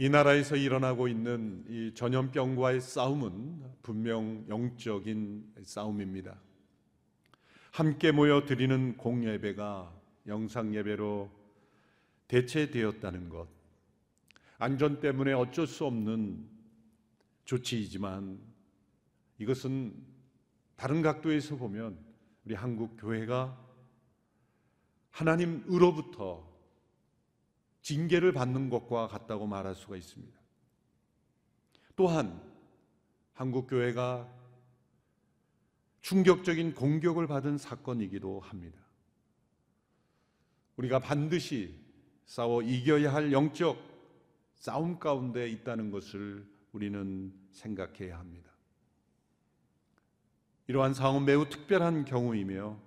이 나라에서 일어나고 있는 이 전염병과의 싸움은 분명 영적인 싸움입니다. 함께 모여 드리는 공예배가 영상 예배로 대체되었다는 것. 안전 때문에 어쩔 수 없는 조치이지만 이것은 다른 각도에서 보면 우리 한국 교회가 하나님으로부터 징계를 받는 것과 같다고 말할 수가 있습니다. 또한 한국 교회가 충격적인 공격을 받은 사건이기도 합니다. 우리가 반드시 싸워 이겨야 할 영적 싸움 가운데 있다는 것을 우리는 생각해야 합니다. 이러한 상황은 매우 특별한 경우이며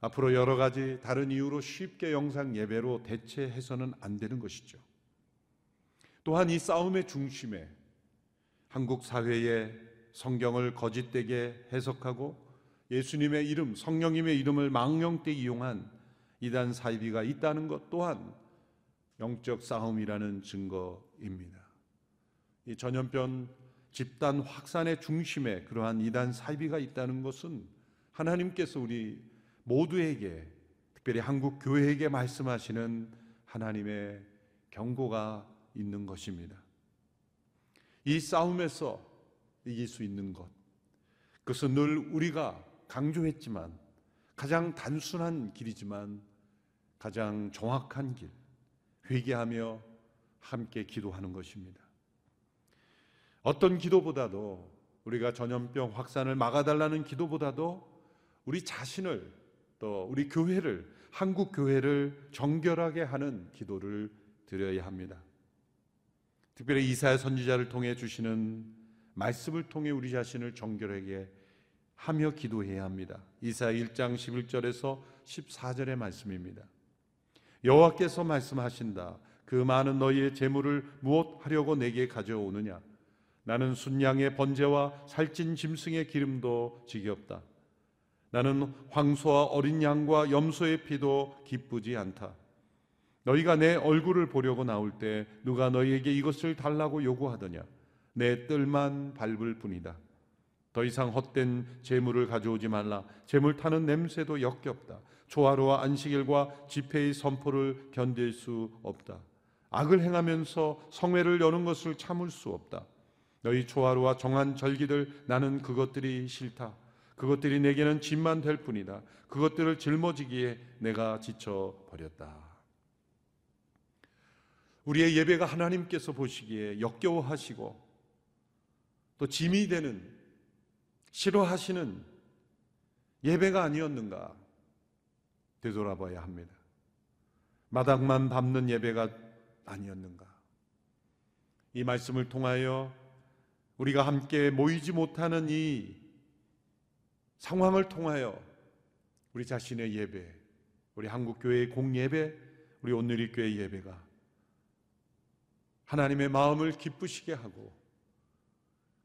앞으로 여러 가지 다른 이유로 쉽게 영상 예배로 대체해서는 안 되는 것이죠. 또한 이 싸움의 중심에 한국 사회의 성경을 거짓되게 해석하고 예수님의 이름, 성령님의 이름을 망령되게 이용한 이단 사이비가 있다는 것 또한 영적 싸움이라는 증거입니다. 이 전염병 집단 확산의 중심에 그러한 이단 사이비가 있다는 것은 하나님께서 우리 모두에게 특별히 한국 교회에게 말씀하시는 하나님의 경고가 있는 것입니다. 이 싸움에서 이길 수 있는 것. 그것은 늘 우리가 강조했지만 가장 단순한 길이지만 가장 정확한 길. 회개하며 함께 기도하는 것입니다. 어떤 기도보다도 우리가 전염병 확산을 막아달라는 기도보다도 우리 자신을 또 우리 교회를 한국 교회를 정결하게 하는 기도를 드려야 합니다. 특별히 이사야 선지자를 통해 주시는 말씀을 통해 우리 자신을 정결하게 하며 기도해야 합니다. 이사야 1장 11절에서 14절의 말씀입니다. 여호와께서 말씀하신다. 그 많은 너희의 재물을 무엇 하려고 내게 가져오느냐? 나는 순양의 번제와 살찐 짐승의 기름도 지겹다. 나는 황소와 어린 양과 염소의 피도 기쁘지 않다. 너희가 내 얼굴을 보려고 나올 때 누가 너희에게 이것을 달라고 요구하더냐? 내 뜰만 밟을 뿐이다. 더 이상 헛된 재물을 가져오지 말라. 재물 타는 냄새도 역겹다. 조화로와 안식일과 집회의 선포를 견딜 수 없다. 악을 행하면서 성회를 여는 것을 참을 수 없다. 너희 조화로와 정한 절기들 나는 그것들이 싫다. 그것들이 내게는 짐만 될 뿐이다. 그것들을 짊어지기에 내가 지쳐 버렸다. 우리의 예배가 하나님께서 보시기에 역겨워하시고 또 짐이 되는 싫어하시는 예배가 아니었는가 되돌아봐야 합니다. 마당만 밟는 예배가 아니었는가. 이 말씀을 통하여 우리가 함께 모이지 못하는 이 상황을 통하여 우리 자신의 예배, 우리 한국교회의 공예배, 우리 오늘의 예배가 하나님의 마음을 기쁘시게 하고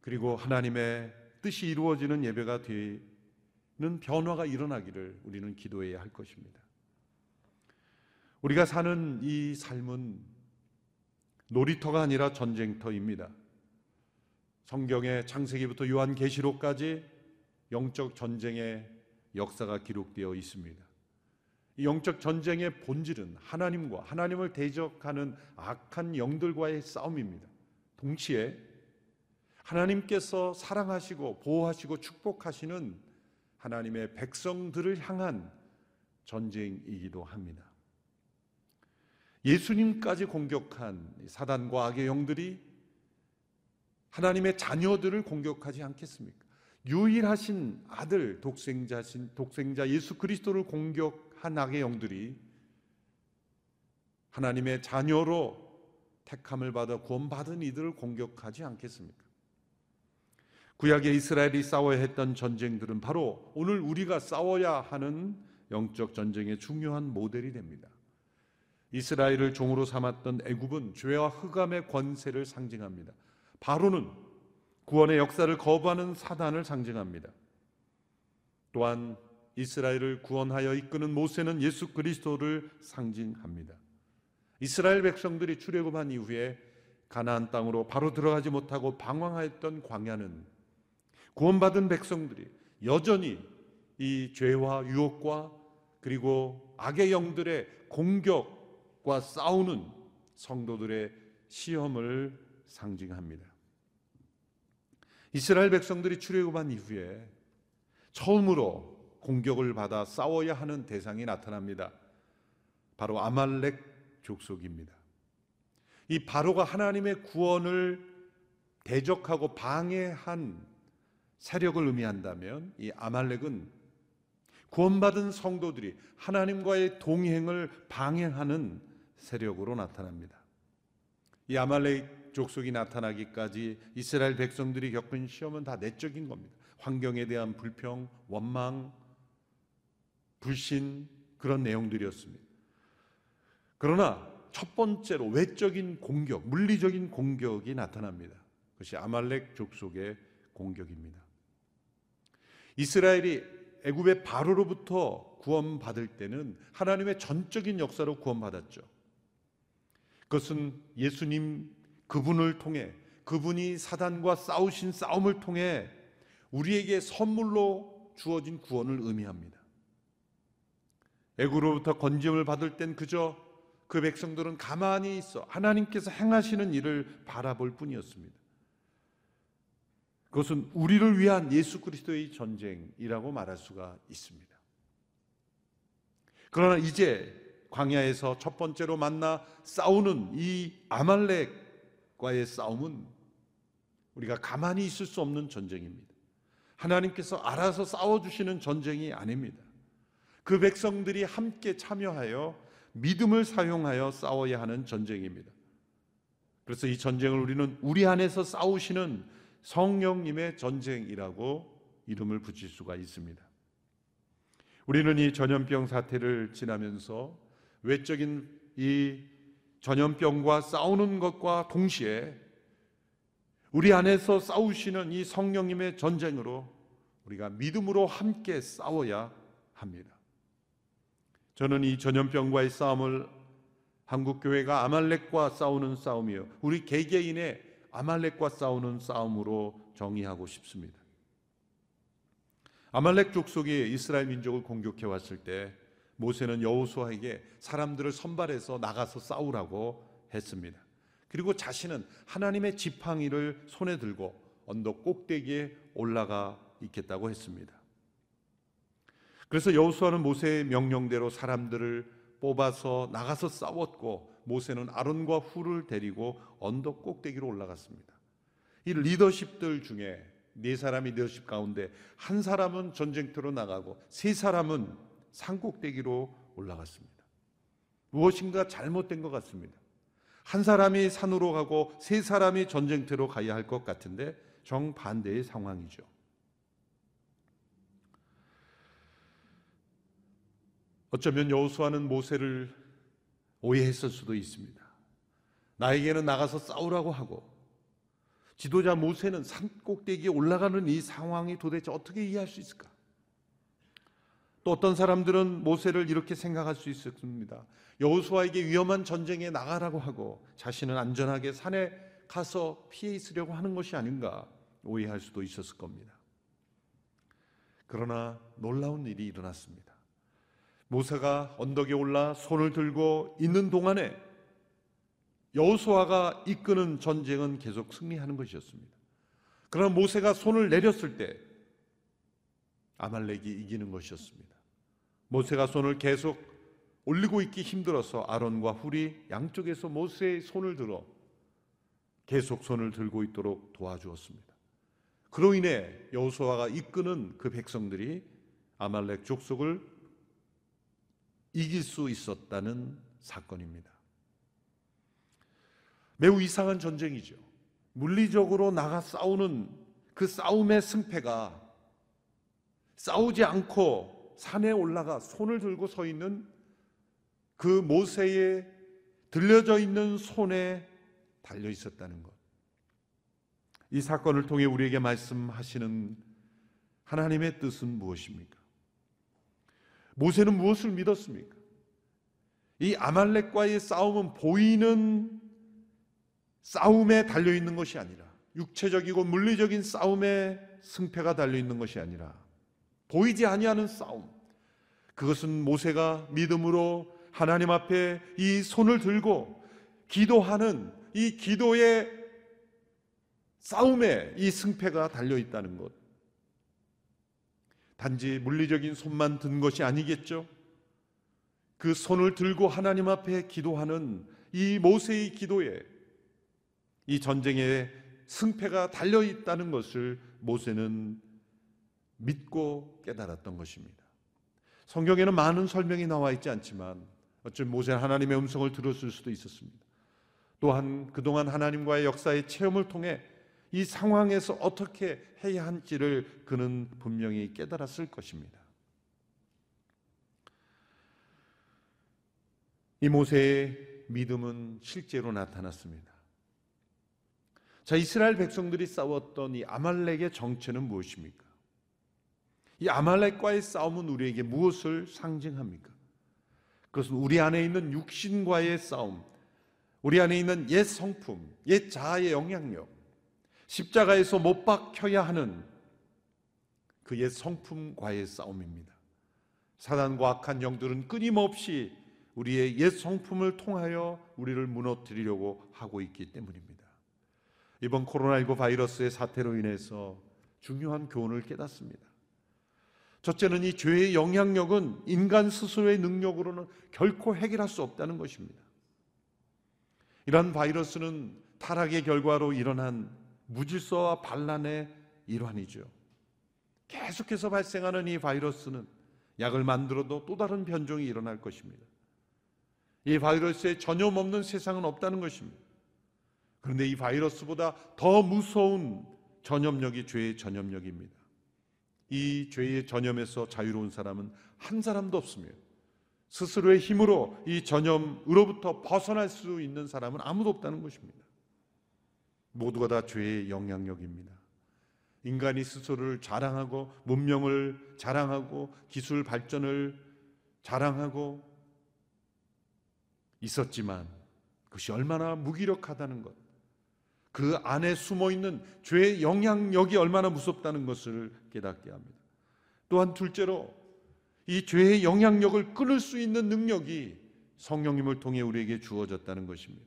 그리고 하나님의 뜻이 이루어지는 예배가 되는 변화가 일어나기를 우리는 기도해야 할 것입니다. 우리가 사는 이 삶은 놀이터가 아니라 전쟁터입니다. 성경의 창세기부터 요한계시록까지 영적 전쟁의 역사가 기록되어 있습니다. 이 영적 전쟁의 본질은 하나님과 하나님을 대적하는 악한 영들과의 싸움입니다. 동시에 하나님께서 사랑하시고 보호하시고 축복하시는 하나님의 백성들을 향한 전쟁이기도 합니다. 예수님까지 공격한 사단과 악의 영들이 하나님의 자녀들을 공격하지 않겠습니까? 유일하신 아들 독생자신 독생자 예수 그리스도를 공격한 악의 영들이 하나님의 자녀로 택함을 받아 구원받은 이들을 공격하지 않겠습니까? 구약의 이스라엘이 싸워야 했던 전쟁들은 바로 오늘 우리가 싸워야 하는 영적 전쟁의 중요한 모델이 됩니다. 이스라엘을 종으로 삼았던 애굽은 죄와 흑암의 권세를 상징합니다. 바로는 구원의 역사를 거부하는 사단을 상징합니다. 또한 이스라엘을 구원하여 이끄는 모세는 예수 그리스도를 상징합니다. 이스라엘 백성들이 출애굽한 이후에 가나안 땅으로 바로 들어가지 못하고 방황하였던 광야는 구원받은 백성들이 여전히 이 죄와 유혹과 그리고 악의 영들의 공격과 싸우는 성도들의 시험을 상징합니다. 이스라엘 백성들이 출애굽한 이후에 처음으로 공격을 받아 싸워야 하는 대상이 나타납니다. 바로 아말렉 족속입니다. 이 바로가 하나님의 구원을 대적하고 방해한 세력을 의미한다면 이 아말렉은 구원받은 성도들이 하나님과의 동행을 방해하는 세력으로 나타납니다. 이 아말렉 족속이 나타나기까지 이스라엘 백성들이 겪은 시험은 다 내적인 겁니다. 환경에 대한 불평, 원망, 불신 그런 내용들이었습니다. 그러나 첫 번째로 외적인 공격, 물리적인 공격이 나타납니다. 그것이 아말렉 족속의 공격입니다. 이스라엘이 애굽의 바로로부터 구원받을 때는 하나님의 전적인 역사로 구원받았죠. 그것은 예수님 그분을 통해 그분이 사단과 싸우신 싸움을 통해 우리에게 선물로 주어진 구원을 의미합니다. 애굽으로부터 건짐을 받을 땐 그저 그 백성들은 가만히 있어 하나님께서 행하시는 일을 바라볼 뿐이었습니다. 그것은 우리를 위한 예수 그리스도의 전쟁이라고 말할 수가 있습니다. 그러나 이제 광야에서 첫 번째로 만나 싸우는 이 아말렉 과의 싸움은 우리가 가만히 있을 수 없는 전쟁입니다. 하나님께서 알아서 싸워주시는 전쟁이 아닙니다. 그 백성들이 함께 참여하여 믿음을 사용하여 싸워야 하는 전쟁입니다. 그래서 이 전쟁을 우리는 우리 안에서 싸우시는 성령님의 전쟁이라고 이름을 붙일 수가 있습니다. 우리는 이 전염병 사태를 지나면서 외적인 이 전염병과 싸우는 것과 동시에 우리 안에서 싸우시는 이 성령님의 전쟁으로 우리가 믿음으로 함께 싸워야 합니다. 저는 이 전염병과의 싸움을 한국 교회가 아말렉과 싸우는 싸움이요. 우리 개개인의 아말렉과 싸우는 싸움으로 정의하고 싶습니다. 아말렉 족속이 이스라엘 민족을 공격해 왔을 때 모세는 여호수아에게 사람들을 선발해서 나가서 싸우라고 했습니다. 그리고 자신은 하나님의 지팡이를 손에 들고 언덕 꼭대기에 올라가 있겠다고 했습니다. 그래서 여호수아는 모세의 명령대로 사람들을 뽑아서 나가서 싸웠고 모세는 아론과 훌을 데리고 언덕 꼭대기로 올라갔습니다. 이 리더십들 중에 네 사람이 리더십 가운데 한 사람은 전쟁터로 나가고 세 사람은 산 꼭대기로 올라갔습니다. 무엇인가 잘못된 것 같습니다. 한 사람이 산으로 가고 세 사람이 전쟁터로 가야 할 것 같은데 정반대의 상황이죠. 어쩌면 여호수아는 모세를 오해했을 수도 있습니다. 나에게는 나가서 싸우라고 하고 지도자 모세는 산 꼭대기에 올라가는 이 상황이 도대체 어떻게 이해할 수 있을까? 또 어떤 사람들은 모세를 이렇게 생각할 수 있습니다. 여호수아에게 위험한 전쟁에 나가라고 하고 자신은 안전하게 산에 가서 피해 있으려고 하는 것이 아닌가 오해할 수도 있었을 겁니다. 그러나 놀라운 일이 일어났습니다. 모세가 언덕에 올라 손을 들고 있는 동안에 여호수아가 이끄는 전쟁은 계속 승리하는 것이었습니다. 그러나 모세가 손을 내렸을 때 아말렉이 이기는 것이었습니다. 모세가 손을 계속 올리고 있기 힘들어서 아론과 훌이 양쪽에서 모세의 손을 들어 계속 손을 들고 있도록 도와주었습니다. 그로 인해 여호수아가 이끄는 그 백성들이 아말렉 족속을 이길 수 있었다는 사건입니다. 매우 이상한 전쟁이죠. 물리적으로 나가 싸우는 그 싸움의 승패가 싸우지 않고 산에 올라가 손을 들고 서 있는 그 모세의 들려져 있는 손에 달려 있었다는 것. 이 사건을 통해 우리에게 말씀하시는 하나님의 뜻은 무엇입니까? 모세는 무엇을 믿었습니까? 이 아말렉과의 싸움은 보이는 싸움에 달려 있는 것이 아니라 육체적이고 물리적인 싸움에 승패가 달려 있는 것이 아니라 보이지 아니하는 싸움. 그것은 모세가 믿음으로 하나님 앞에 이 손을 들고 기도하는 이 기도의 싸움에 이 승패가 달려 있다는 것. 단지 물리적인 손만 든 것이 아니겠죠. 그 손을 들고 하나님 앞에 기도하는 이 모세의 기도에 이 전쟁의 승패가 달려 있다는 것을 모세는 믿고 깨달았던 것입니다. 성경에는 많은 설명이 나와 있지 않지만 어쩌면 모세는 하나님의 음성을 들었을 수도 있었습니다. 또한 그동안 하나님과의 역사의 체험을 통해 이 상황에서 어떻게 해야 할지를 그는 분명히 깨달았을 것입니다. 이 모세의 믿음은 실제로 나타났습니다. 자, 이스라엘 백성들이 싸웠던 이 아말렉의 정체는 무엇입니까? 이 아말렉과의 싸움은 우리에게 무엇을 상징합니까? 그것은 우리 안에 있는 육신과의 싸움, 우리 안에 있는 옛 성품, 옛 자아의 영향력, 십자가에서 못 박혀야 하는 그 옛 성품과의 싸움입니다. 사단과 악한 영들은 끊임없이 우리의 옛 성품을 통하여 우리를 무너뜨리려고 하고 있기 때문입니다. 이번 코로나19 바이러스의 사태로 인해서 중요한 교훈을 깨닫습니다. 첫째는 이 죄의 영향력은 인간 스스로의 능력으로는 결코 해결할 수 없다는 것입니다. 이러한 바이러스는 타락의 결과로 일어난 무질서와 반란의 일환이죠. 계속해서 발생하는 이 바이러스는 약을 만들어도 또 다른 변종이 일어날 것입니다. 이 바이러스에 전염 없는 세상은 없다는 것입니다. 그런데 이 바이러스보다 더 무서운 전염력이 죄의 전염력입니다. 이 죄의 전염에서 자유로운 사람은 한 사람도 없으며 스스로의 힘으로 이 전염으로부터 벗어날 수 있는 사람은 아무도 없다는 것입니다. 모두가 다 죄의 영향력입니다. 인간이 스스로를 자랑하고 문명을 자랑하고 기술 발전을 자랑하고 있었지만 그것이 얼마나 무기력하다는 것, 그 안에 숨어 있는 죄의 영향력이 얼마나 무섭다는 것을 깨닫게 합니다. 또한 둘째로 이 죄의 영향력을 끊을 수 있는 능력이 성령님을 통해 우리에게 주어졌다는 것입니다.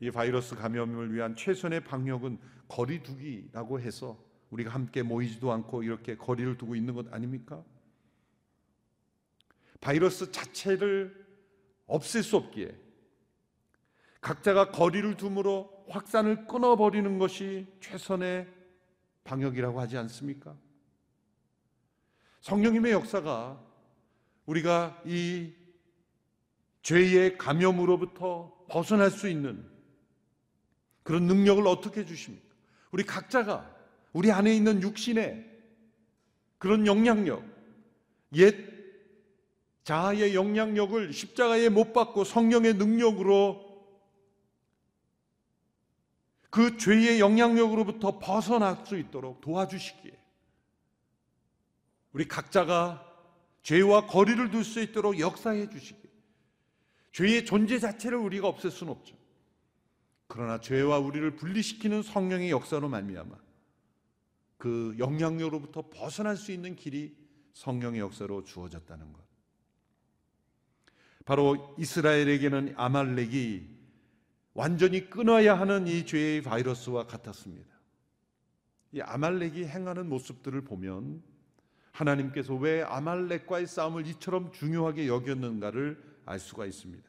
이 바이러스 감염을 위한 최선의 방역은 거리두기라고 해서 우리가 함께 모이지도 않고 이렇게 거리를 두고 있는 것 아닙니까? 바이러스 자체를 없앨 수 없기에 각자가 거리를 둠으로 확산을 끊어버리는 것이 최선의 방역이라고 하지 않습니까? 성령님의 역사가 우리가 이 죄의 감염으로부터 벗어날 수 있는 그런 능력을 어떻게 주십니까? 우리 각자가 우리 안에 있는 육신의 그런 영향력, 옛 자아의 영향력을 십자가에 못 받고 성령의 능력으로 그 죄의 영향력으로부터 벗어날 수 있도록 도와주시기에 우리 각자가 죄와 거리를 둘 수 있도록 역사해 주시기에 죄의 존재 자체를 우리가 없앨 수는 없죠. 그러나 죄와 우리를 분리시키는 성령의 역사로 말미암아 그 영향력으로부터 벗어날 수 있는 길이 성령의 역사로 주어졌다는 것. 바로 이스라엘에게는 아말렉이 완전히 끊어야 하는 이 죄의 바이러스와 같았습니다. 이 아말렉이 행하는 모습들을 보면 하나님께서 왜 아말렉과의 싸움을 이처럼 중요하게 여겼는가를 알 수가 있습니다.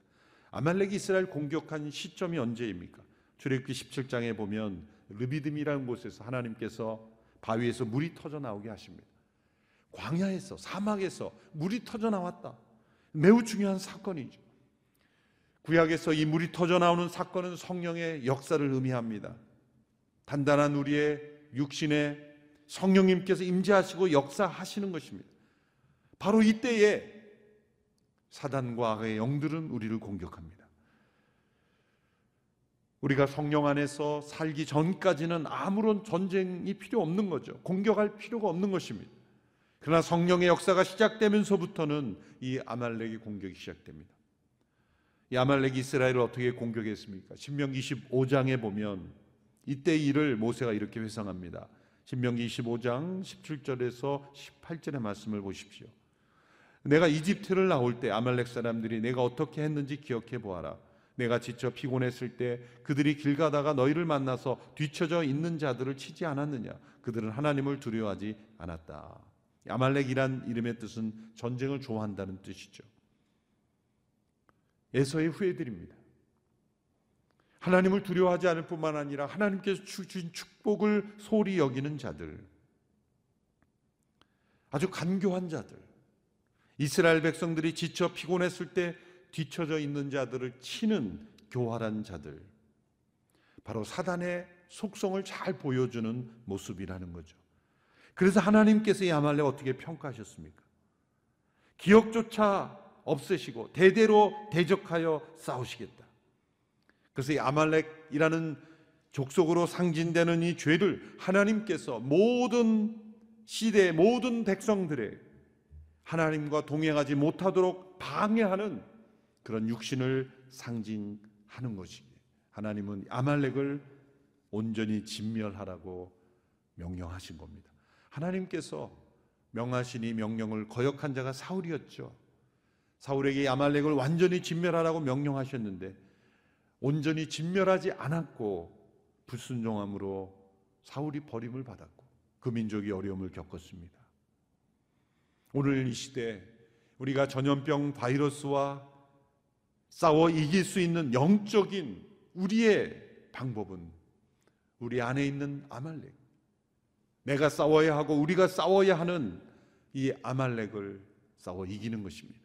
아말렉이 이스라엘 공격한 시점이 언제입니까? 출애굽기 17장에 보면 르비듬이라는 곳에서 하나님께서 바위에서 물이 터져 나오게 하십니다. 광야에서 사막에서 물이 터져 나왔다. 매우 중요한 사건이죠. 구약에서 이 물이 터져 나오는 사건은 성령의 역사를 의미합니다. 단단한 우리의 육신에 성령님께서 임재하시고 역사하시는 것입니다. 바로 이때에 사단과 악의 영들은 우리를 공격합니다. 우리가 성령 안에서 살기 전까지는 아무런 전쟁이 필요 없는 거죠. 공격할 필요가 없는 것입니다. 그러나 성령의 역사가 시작되면서부터는 이 아말렉의 공격이 시작됩니다. 이 아말렉 이스라엘을 어떻게 공격했습니까? 신명기 25장에 보면 이때 일을 모세가 이렇게 회상합니다. 신명기 25장 17절에서 18절의 말씀을 보십시오. 내가 이집트를 나올 때 아말렉 사람들이 내가 어떻게 했는지 기억해 보아라. 내가 지쳐 피곤했을 때 그들이 길 가다가 너희를 만나서 뒤처져 있는 자들을 치지 않았느냐? 그들은 하나님을 두려워하지 않았다. 아말렉이란 이름의 뜻은 전쟁을 좋아한다는 뜻이죠. 에서의 후예들입니다. 하나님을 두려워하지 않을 뿐만 아니라 하나님께서 주신 축복을 소리 여기는 자들, 아주 간교한 자들, 이스라엘 백성들이 지쳐 피곤했을 때 뒤처져 있는 자들을 치는 교활한 자들, 바로 사단의 속성을 잘 보여주는 모습이라는 거죠. 그래서 하나님께서 이 아말렉 어떻게 평가하셨습니까? 기억조차 없애시고 대대로 대적하여 싸우시겠다. 그래서 이 아말렉이라는 족속으로 상징되는 이 죄를 하나님께서 모든 시대 모든 백성들의 하나님과 동행하지 못하도록 방해하는 그런 육신을 상징하는 것이기에 하나님은 아말렉을 온전히 진멸하라고 명령하신 겁니다. 하나님께서 명하신 이 명령을 거역한 자가 사울이었죠. 사울에게 아말렉을 완전히 진멸하라고 명령하셨는데 온전히 진멸하지 않았고 불순종함으로 사울이 버림을 받았고 그 민족이 어려움을 겪었습니다. 오늘 이 시대 우리가 전염병 바이러스와 싸워 이길 수 있는 영적인 우리의 방법은 우리 안에 있는 아말렉. 내가 싸워야 하고 우리가 싸워야 하는 이 아말렉을 싸워 이기는 것입니다.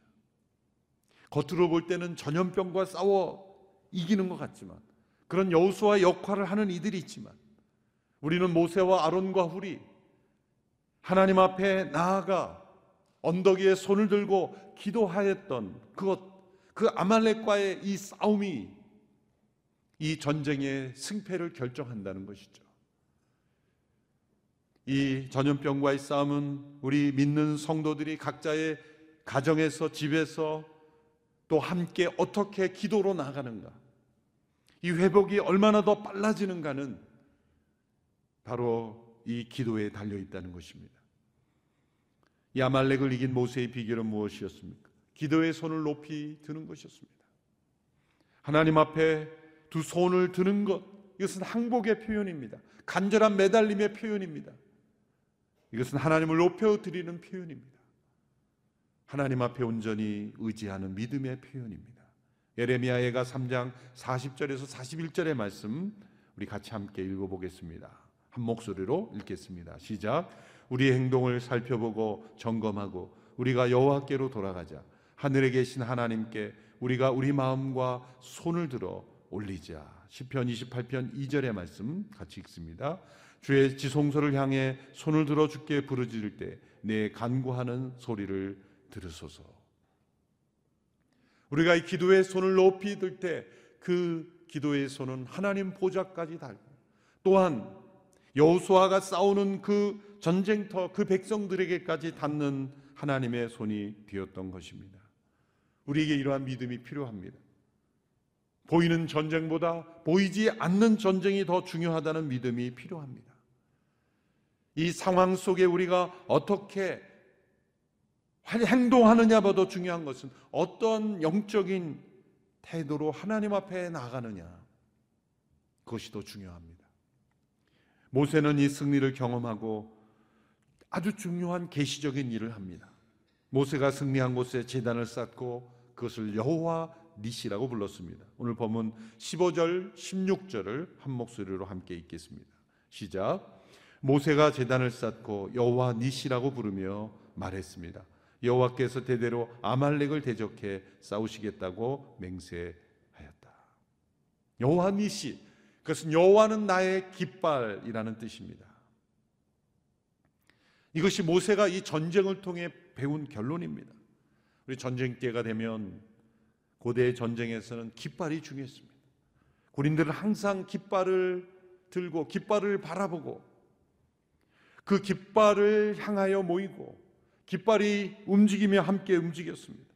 겉으로 볼 때는 전염병과 싸워 이기는 것 같지만 그런 여호수아 역할을 하는 이들이 있지만 우리는 모세와 아론과 훌이 하나님 앞에 나아가 언덕 위에 손을 들고 기도하였던 그것 그 아말렉과의 이 싸움이 이 전쟁의 승패를 결정한다는 것이죠. 이 전염병과의 싸움은 우리 믿는 성도들이 각자의 가정에서 집에서 또 함께 어떻게 기도로 나가는가. 이 회복이 얼마나 더 빨라지는가는 바로 이 기도에 달려 있다는 것입니다. 이 아말렉을 이긴 모세의 비결은 무엇이었습니까? 기도의 손을 높이 드는 것이었습니다. 하나님 앞에 두 손을 드는 것, 이것은 항복의 표현입니다. 간절한 매달림의 표현입니다. 이것은 하나님을 높여 드리는 표현입니다. 하나님 앞에 온전히 의지하는 믿음의 표현입니다. 예레미야애가 3장 40절에서 41절의 말씀 우리 같이 함께 읽어보겠습니다. 한 목소리로 읽겠습니다. 시작. 우리의 행동을 살펴보고 점검하고 우리가 여호와께로 돌아가자. 하늘에 계신 하나님께 우리가 우리 마음과 손을 들어 올리자. 시편 28편 2절의 말씀 같이 읽습니다. 주의 지성소를 향해 손을 들어 주께 부르짖을 때 내 간구하는 소리를 들으소서. 우리가 이 기도의 손을 높이 들 때 그 기도의 손은 하나님 보좌까지 달고 또한 여호수아가 싸우는 그 전쟁터 그 백성들에게까지 닿는 하나님의 손이 되었던 것입니다. 우리에게 이러한 믿음이 필요합니다. 보이는 전쟁보다 보이지 않는 전쟁이 더 중요하다는 믿음이 필요합니다. 이 상황 속에 우리가 어떻게 행동하느냐보다 더 중요한 것은 어떤 영적인 태도로 하나님 앞에 나가느냐. 그것이 더 중요합니다. 모세는 이 승리를 경험하고 아주 중요한 계시적인 일을 합니다. 모세가 승리한 곳에 제단을 쌓고 그것을 여호와 니시라고 불렀습니다. 오늘 본문 15절, 16절을 한 목소리로 함께 읽겠습니다. 시작. 모세가 제단을 쌓고 여호와 니시라고 부르며 말했습니다. 여호와께서 대대로 아말렉을 대적해 싸우시겠다고 맹세하였다. 여호와 니시 그것은 여호와는 나의 깃발이라는 뜻입니다. 이것이 모세가 이 전쟁을 통해 배운 결론입니다. 우리 전쟁 때가 되면 고대 전쟁에서는 깃발이 중요했습니다. 군인들은 항상 깃발을 들고 깃발을 바라보고 그 깃발을 향하여 모이고 깃발이 움직이며 함께 움직였습니다.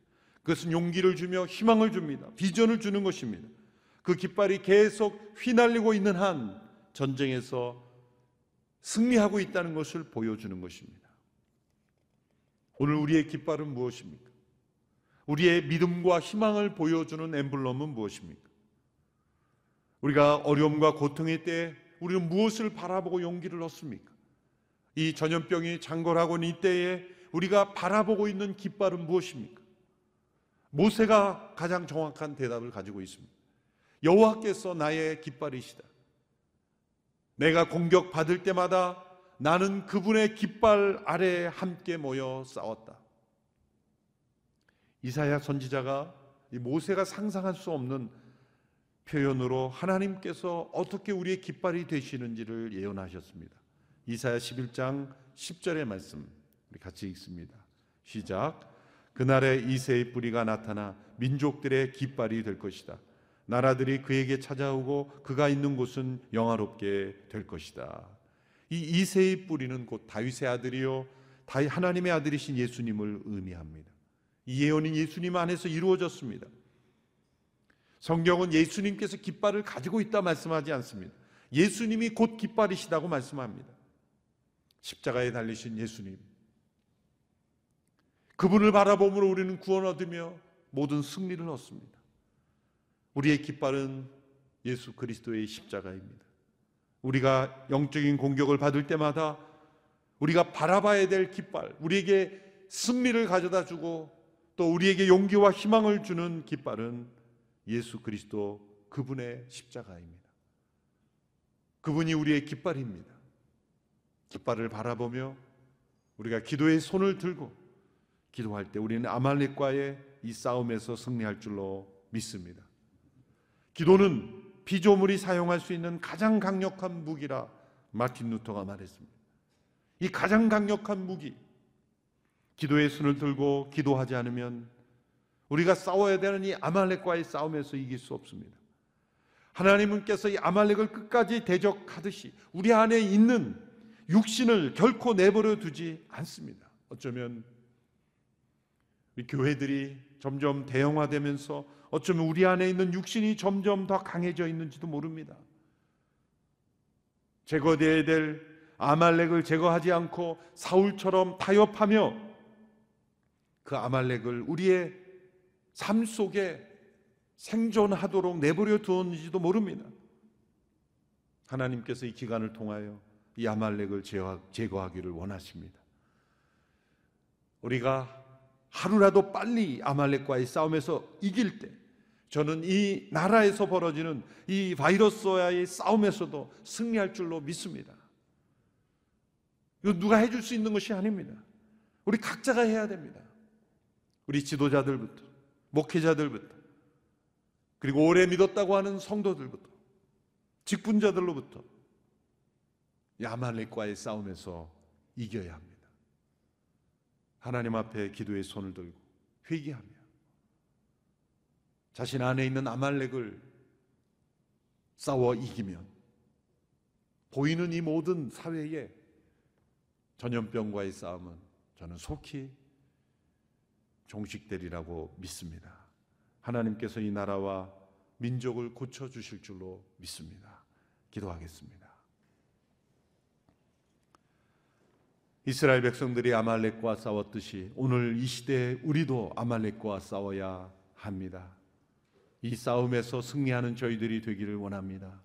그것은 용기를 주며 희망을 줍니다. 비전을 주는 것입니다. 그 깃발이 계속 휘날리고 있는 한 전쟁에서 승리하고 있다는 것을 보여주는 것입니다. 오늘 우리의 깃발은 무엇입니까? 우리의 믿음과 희망을 보여주는 엠블럼은 무엇입니까? 우리가 어려움과 고통의 때에 우리는 무엇을 바라보고 용기를 얻습니까? 이 전염병이 장궐하고 있는 이때에 우리가 바라보고 있는 깃발은 무엇입니까? 모세가 가장 정확한 대답을 가지고 있습니다. 여호와께서 나의 깃발이시다. 내가 공격받을 때마다 나는 그분의 깃발 아래에 함께 모여 싸웠다. 이사야 선지자가 모세가 상상할 수 없는 표현으로 하나님께서 어떻게 우리의 깃발이 되시는지를 예언하셨습니다. 이사야 11장 10절의 말씀 우리 같이 읽습니다. 시작. 그날에 이새의 뿌리가 나타나 민족들의 깃발이 될 것이다. 나라들이 그에게 찾아오고 그가 있는 곳은 영화롭게 될 것이다. 이 이새의 뿌리는 곧 다윗의 아들이요 다윗 하나님의 아들이신 예수님을 의미합니다. 이 예언은 예수님 안에서 이루어졌습니다. 성경은 예수님께서 깃발을 가지고 있다 말씀하지 않습니다. 예수님이 곧 깃발이시다고 말씀합니다. 십자가에 달리신 예수님. 그분을 바라보므로 우리는 구원 얻으며 모든 승리를 얻습니다. 우리의 깃발은 예수 그리스도의 십자가입니다. 우리가 영적인 공격을 받을 때마다 우리가 바라봐야 될 깃발, 우리에게 승리를 가져다 주고 또 우리에게 용기와 희망을 주는 깃발은 예수 그리스도 그분의 십자가입니다. 그분이 우리의 깃발입니다. 깃발을 바라보며 우리가 기도의 손을 들고 기도할 때 우리는 아말렉과의 이 싸움에서 승리할 줄로 믿습니다. 기도는 피조물이 사용할 수 있는 가장 강력한 무기라 마틴 루터가 말했습니다. 이 가장 강력한 무기, 기도의 손을 들고 기도하지 않으면 우리가 싸워야 되는 이 아말렉과의 싸움에서 이길 수 없습니다. 하나님께서 이 아말렉을 끝까지 대적하듯이 우리 안에 있는 육신을 결코 내버려 두지 않습니다. 어쩌면 교회들이 점점 대형화되면서 어쩌면 우리 안에 있는 육신이 점점 더 강해져 있는지도 모릅니다. 제거되어야 될 아말렉을 제거하지 않고 사울처럼 타협하며 그 아말렉을 우리의 삶 속에 생존하도록 내버려 두었는지도 모릅니다. 하나님께서 이 기간을 통하여 이 아말렉을 제거하기를 원하십니다. 우리가 하루라도 빨리 아말렉과의 싸움에서 이길 때 저는 이 나라에서 벌어지는 이 바이러스와의 싸움에서도 승리할 줄로 믿습니다. 이거 누가 해줄 수 있는 것이 아닙니다. 우리 각자가 해야 됩니다. 우리 지도자들부터, 목회자들부터, 그리고 오래 믿었다고 하는 성도들부터, 직분자들로부터 야말렉과의 싸움에서 이겨야 합니다. 하나님 앞에 기도의 손을 들고 회개하며 자신 안에 있는 아말렉을 싸워 이기면 보이는 이 모든 사회의 전염병과의 싸움은 저는 속히 종식되리라고 믿습니다. 하나님께서 이 나라와 민족을 고쳐 주실 줄로 믿습니다. 기도하겠습니다. 이스라엘 백성들이 아말렉과 싸웠듯이 오늘 이 시대에 우리도 아말렉과 싸워야 합니다. 이 싸움에서 승리하는 저희들이 되기를 원합니다.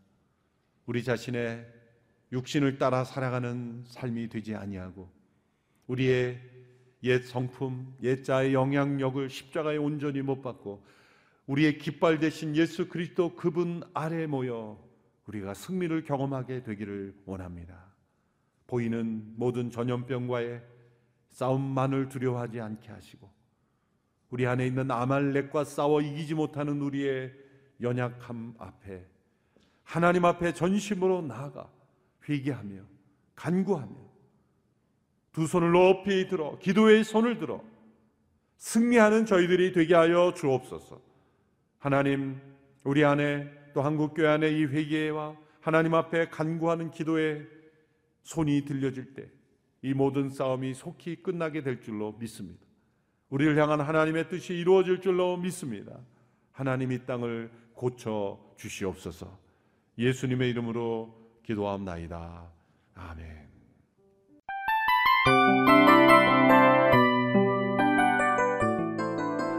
우리 자신의 육신을 따라 살아가는 삶이 되지 아니하고 우리의 옛 성품, 옛 자의 영향력을 십자가에 온전히 못 받고 우리의 깃발 대신 예수 그리스도 그분 아래 모여 우리가 승리를 경험하게 되기를 원합니다. 보이는 모든 전염병과의 싸움만을 두려워하지 않게 하시고 우리 안에 있는 아말렉과 싸워 이기지 못하는 우리의 연약함 앞에 하나님 앞에 전심으로 나아가 회개하며 간구하며 두 손을 높이 들어 기도의 손을 들어 승리하는 저희들이 되게 하여 주옵소서. 하나님 우리 안에 또 한국 교회 안에 이 회개와 하나님 앞에 간구하는 기도의 손이 들려질 때 이 모든 싸움이 속히 끝나게 될 줄로 믿습니다. 우리를 향한 하나님의 뜻이 이루어질 줄로 믿습니다. 하나님 이 땅을 고쳐 주시옵소서. 예수님의 이름으로 기도함나이다. 아멘.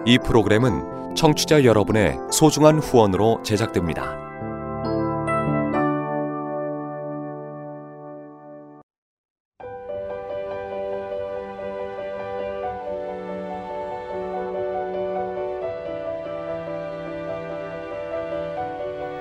이 프로그램은 청취자 여러분의 소중한 후원으로 제작됩니다.